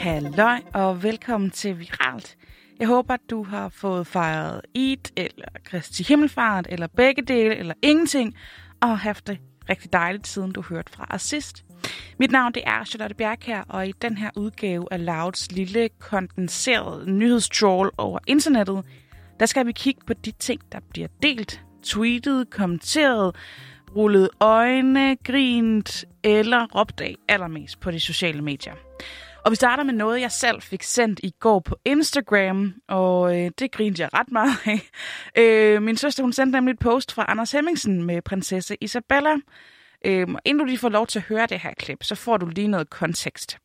Halløj og velkommen til Viralt. Jeg håber, at du har fået fejret Eid, eller Kristi Himmelfart, eller begge dele, eller ingenting, og haft det rigtig dejligt, siden du hørte fra os sidst. Mit navn det er Charlotte Bjerg her, og i den her udgave af Louds lille kondenserede nyhedstroll over internettet, der skal vi kigge på de ting, der bliver delt, tweetet, kommenteret, rullet øjne, grint eller råbt af allermest på de sociale medier. Og vi starter med noget, jeg selv fik sendt i går på Instagram, og øh, det grinte jeg ret meget af. Øh, min søster hun sendte nemlig et post fra Anders Hemmingsen med prinsesse Isabella. Øh, inden du lige får lov til at høre det her klip, så får du lige noget kontekst.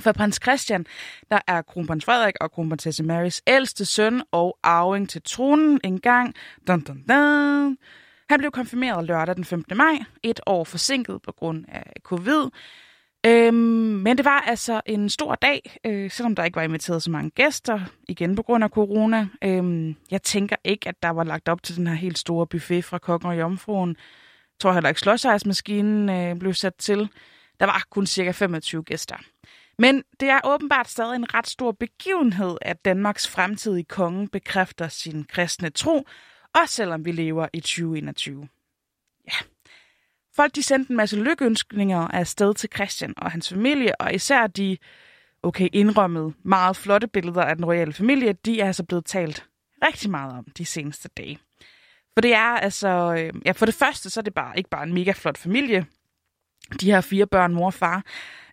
For prins Christian, der er kronprins Frederik og kronprinsesse Marys ældste søn og arving til tronen engang. Dun, dun, dun. Han blev konfirmeret lørdag den 15. maj, et år forsinket på grund af covid. Øhm, men det var altså en stor dag, øh, selvom der ikke var inviteret så mange gæster, igen på grund af corona. Øhm, jeg tænker ikke, at der var lagt op til den her helt store buffet fra Kokken og Jomfruen. Jeg tror heller ikke, slåsejsmaskinen øh, blev sat til. Der var kun cirka 25 gæster. Men det er åbenbart stadig en ret stor begivenhed, at Danmarks fremtidige konge bekræfter sin kristne tro, også selvom vi lever i 2021. Folk de sendte en masse lykønskninger afsted til Christian og hans familie, og især de, okay, indrømmet meget flotte billeder af den royale familie, de er altså blevet talt rigtig meget om de seneste dage. For det er altså, øh, ja, for det første, så er det bare ikke bare en mega flot familie. De her fire børn, mor og far.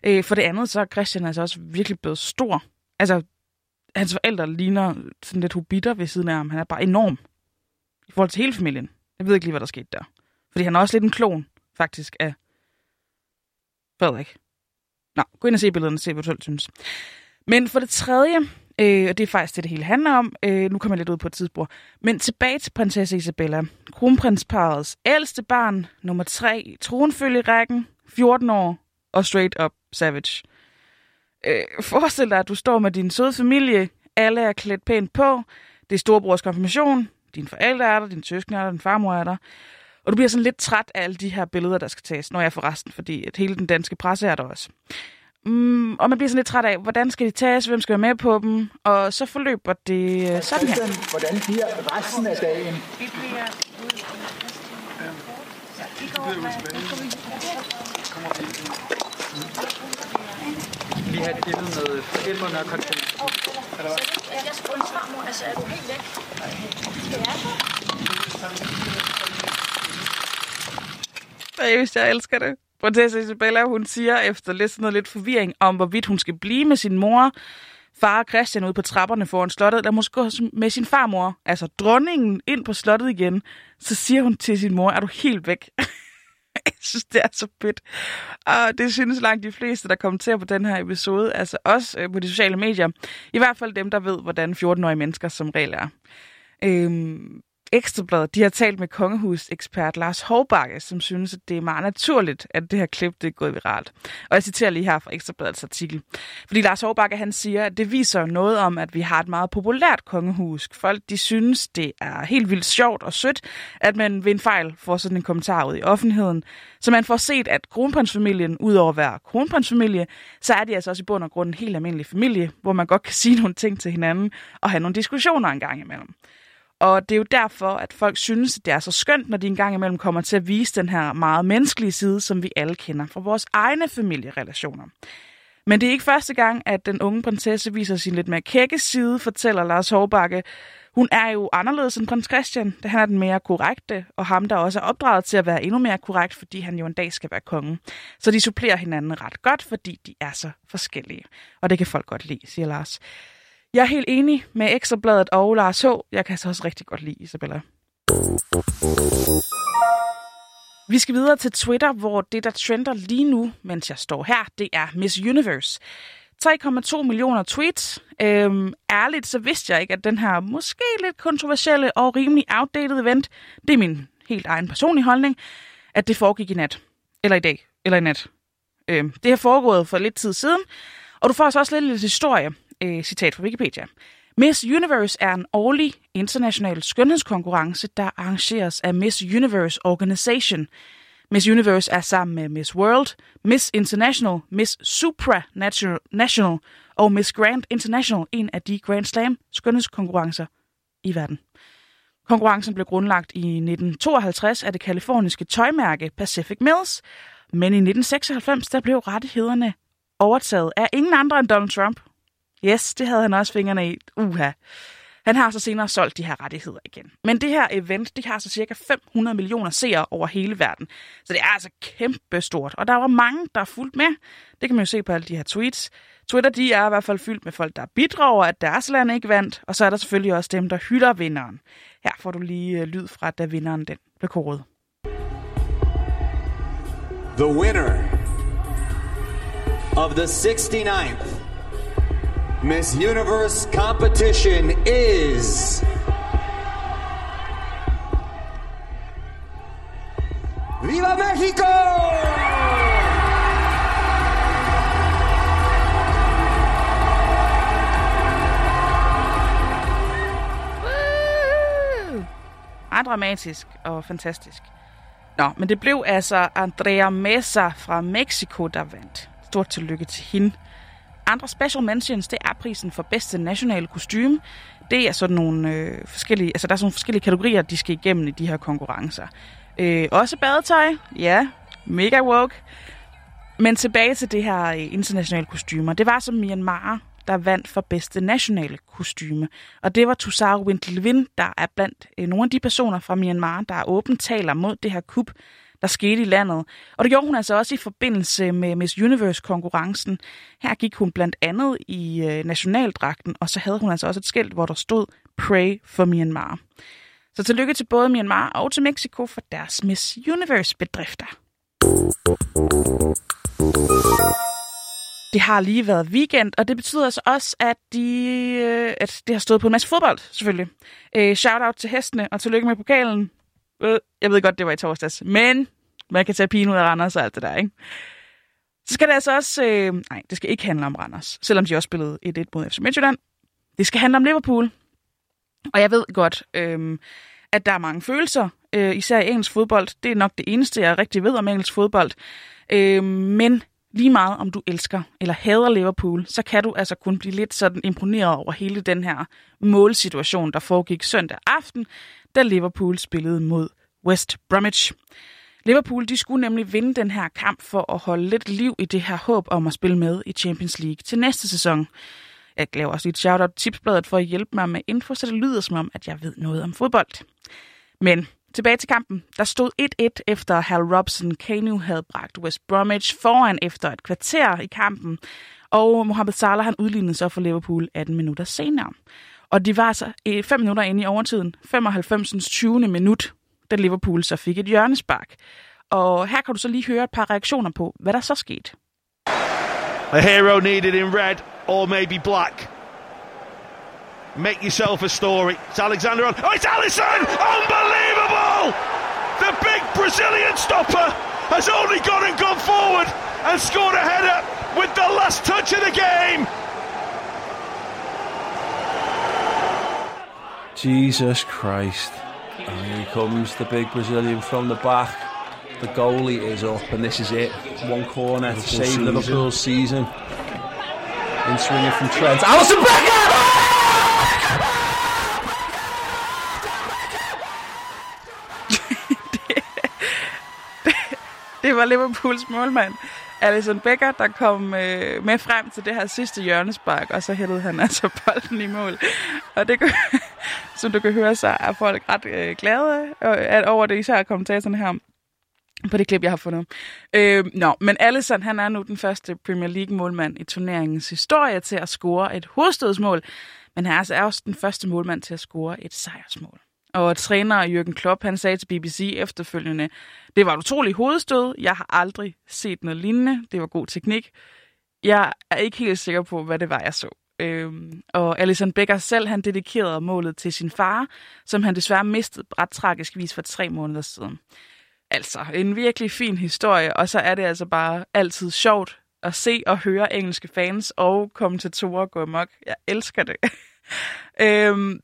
Øh, for det andet, så er Christian altså også virkelig blevet stor. Altså, hans forældre ligner sådan lidt hobitter ved siden af ham. Han er bare enorm i forhold til hele familien. Jeg ved ikke lige, hvad der skete der. Fordi han er også lidt en klon, faktisk, af Frederik. Nå, gå ind og se billederne og se, hvad du selv synes. Men for det tredje, øh, og det er faktisk det, det hele handler om, øh, nu kommer jeg lidt ud på et tidsspor, men tilbage til prinsesse Isabella, kronprinsparets ældste barn, nummer tre tronfølgerækken, 14 år og straight up savage. Øh, forestil dig, at du står med din søde familie, alle er klædt pænt på, det er storebrors konfirmation, dine forældre er der, din søskende er der, din farmor er der. Og du bliver sådan lidt træt af alle de her billeder, der skal tages, når jeg får resten, fordi at hele den danske presse er der også. Mm, og man bliver sådan lidt træt af, hvordan skal de tages, hvem skal være med på dem, og så forløber det øh, sådan her. Hvordan bliver resten af dagen? Vi bliver. Vi har et billede med forældrene og konfirmation. Jeg skal en farmor, altså er du helt væk? Seriøst, jeg elsker det. Prinsesse Isabella, hun siger efter lidt sådan noget lidt forvirring om, hvorvidt hun skal blive med sin mor, far og Christian ud på trapperne foran slottet, eller måske gå med sin farmor, altså dronningen, ind på slottet igen, så siger hun til sin mor, er du helt væk? jeg synes, det er så fedt. Og det synes langt de fleste, der kommenterer på den her episode, altså også øh, på de sociale medier. I hvert fald dem, der ved, hvordan 14-årige mennesker som regel er. Øhm, Ekstrabladet, de har talt med kongehusekspert Lars Hovbakke, som synes, at det er meget naturligt, at det her klip det er gået viralt. Og jeg citerer lige her fra Ekstrabladets artikel. Fordi Lars Hovbakke, han siger, at det viser noget om, at vi har et meget populært kongehus. Folk, de synes, det er helt vildt sjovt og sødt, at man ved en fejl får sådan en kommentar ud i offentligheden. Så man får set, at kronprinsfamilien, udover at være kronprinsfamilie, så er de altså også i bund og grund en helt almindelig familie, hvor man godt kan sige nogle ting til hinanden og have nogle diskussioner en gang imellem. Og det er jo derfor, at folk synes, at det er så skønt, når de engang imellem kommer til at vise den her meget menneskelige side, som vi alle kender fra vores egne familierelationer. Men det er ikke første gang, at den unge prinsesse viser sin lidt mere kække side, fortæller Lars Hårbakke. Hun er jo anderledes end prins Christian, da han er den mere korrekte, og ham der også er opdraget til at være endnu mere korrekt, fordi han jo en dag skal være konge. Så de supplerer hinanden ret godt, fordi de er så forskellige. Og det kan folk godt lide, siger Lars. Jeg er helt enig med Ekstrabladet og Lars H. Jeg kan så også rigtig godt lide Isabella. Vi skal videre til Twitter, hvor det, der trender lige nu, mens jeg står her, det er Miss Universe. 3,2 millioner tweets. Øhm, ærligt, så vidste jeg ikke, at den her måske lidt kontroversielle og rimelig outdated event, det er min helt egen personlige holdning, at det foregik i nat. Eller i dag. Eller i nat. Øhm, det har foregået for lidt tid siden. Og du får også lidt lidt historie øh, citat fra Wikipedia. Miss Universe er en årlig international skønhedskonkurrence, der arrangeres af Miss Universe Organization. Miss Universe er sammen med Miss World, Miss International, Miss Supranational og Miss Grand International en af de Grand Slam skønhedskonkurrencer i verden. Konkurrencen blev grundlagt i 1952 af det kaliforniske tøjmærke Pacific Mills, men i 1996 der blev rettighederne overtaget af ingen andre end Donald Trump. Yes, det havde han også fingrene i. Uha. Han har så senere solgt de her rettigheder igen. Men det her event, det har så cirka 500 millioner seere over hele verden. Så det er altså kæmpe stort. Og der var mange, der er fuldt med. Det kan man jo se på alle de her tweets. Twitter, de er i hvert fald fyldt med folk, der bidrager, at deres land ikke vandt. Og så er der selvfølgelig også dem, der hylder vinderen. Her får du lige øh, lyd fra, da vinderen den blev kåret. The winner of the 69th Miss Universe competition is Viva Mexico! Meget dramatisk og fantastisk. Nå, men det blev altså Andrea Mesa fra Mexico, der vandt. Stort tillykke til hende. Andre special mentions, det er prisen for bedste nationale kostume. Det er sådan nogle øh, forskellige, altså der er sådan nogle forskellige kategorier, de skal igennem i de her konkurrencer. Øh, også badetøj, ja, mega woke. Men tilbage til det her øh, internationale kostymer. Det var som Myanmar, der vandt for bedste nationale kostyme. Og det var Tusaru Wintlevin, der er blandt øh, nogle af de personer fra Myanmar, der åbent taler mod det her kup, der skete i landet. Og det gjorde hun altså også i forbindelse med Miss Universe-konkurrencen. Her gik hun blandt andet i øh, nationaldragten, og så havde hun altså også et skilt, hvor der stod Pray for Myanmar. Så tillykke til både Myanmar og til Mexico for deres Miss Universe-bedrifter. Det har lige været weekend, og det betyder altså også, at, de, øh, at det har stået på en masse fodbold, selvfølgelig. Øh, shout-out til hestene, og tillykke med pokalen. Øh, jeg ved godt, det var i torsdags, men man kan tage pigen ud af Randers og alt det der, ikke? Så skal det altså også... Øh, nej, det skal ikke handle om Randers, selvom de også spillede 1-1 mod FC Midtjylland. Det skal handle om Liverpool. Og jeg ved godt, øh, at der er mange følelser, øh, især i engelsk fodbold. Det er nok det eneste, jeg rigtig ved om engelsk fodbold. Øh, men lige meget om du elsker eller hader Liverpool, så kan du altså kun blive lidt sådan imponeret over hele den her målsituation, der foregik søndag aften, da Liverpool spillede mod West Bromwich. Liverpool de skulle nemlig vinde den her kamp for at holde lidt liv i det her håb om at spille med i Champions League til næste sæson. Jeg laver også et shout-out tipsbladet for at hjælpe mig med info, så det lyder som om, at jeg ved noget om fodbold. Men tilbage til kampen. Der stod 1-1 efter Hal Robson Kanu havde bragt West Bromwich foran efter et kvarter i kampen. Og Mohamed Salah han udlignede så for Liverpool 18 minutter senere. Og de var altså 5 minutter inde i overtiden, 95. 20. minut, da Liverpool så fik et hjørnespark. Og her kan du så lige høre et par reaktioner på, hvad der så skete. A hero needed in red or maybe black. Make yourself a story. It's Alexander on. Oh, it's Allison! Unbelievable! The big Brazilian stopper has only gone and gone forward and scored a header with the last touch of the game. Jesus Christ. And here comes the big Brazilian from the back. The goalie is up, and this is it. One corner to save season. Liverpool's season. In swinging from Trent. Alison Becker! Det var Liverpools målmand, Alison Becker, der kom øh, med frem til det her sidste hjørnespark, og så hættede han altså bolden i mål. Og det, kan- som du kan høre, så er folk ret øh, glade øh, at over det, især kommentatorerne her på det klip, jeg har fundet. Øh, nå, men Allison, han er nu den første Premier League-målmand i turneringens historie til at score et hovedstødsmål, men han er altså også den første målmand til at score et sejrsmål. Og træner Jürgen Klopp, han sagde til BBC efterfølgende, det var et utroligt hovedstød, jeg har aldrig set noget lignende, det var god teknik. Jeg er ikke helt sikker på, hvad det var, jeg så. Øhm, og Alison Becker selv, han dedikerede målet til sin far, som han desværre mistede ret tragisk vis for tre måneder siden. Altså, en virkelig fin historie, og så er det altså bare altid sjovt at se og høre engelske fans og kommentatorer gå amok. Jeg elsker det. øhm,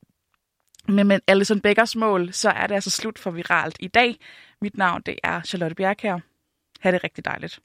men med Alison Beckers mål, så er det altså slut for viralt i dag. Mit navn det er Charlotte Bjerkær. Ha' det rigtig dejligt.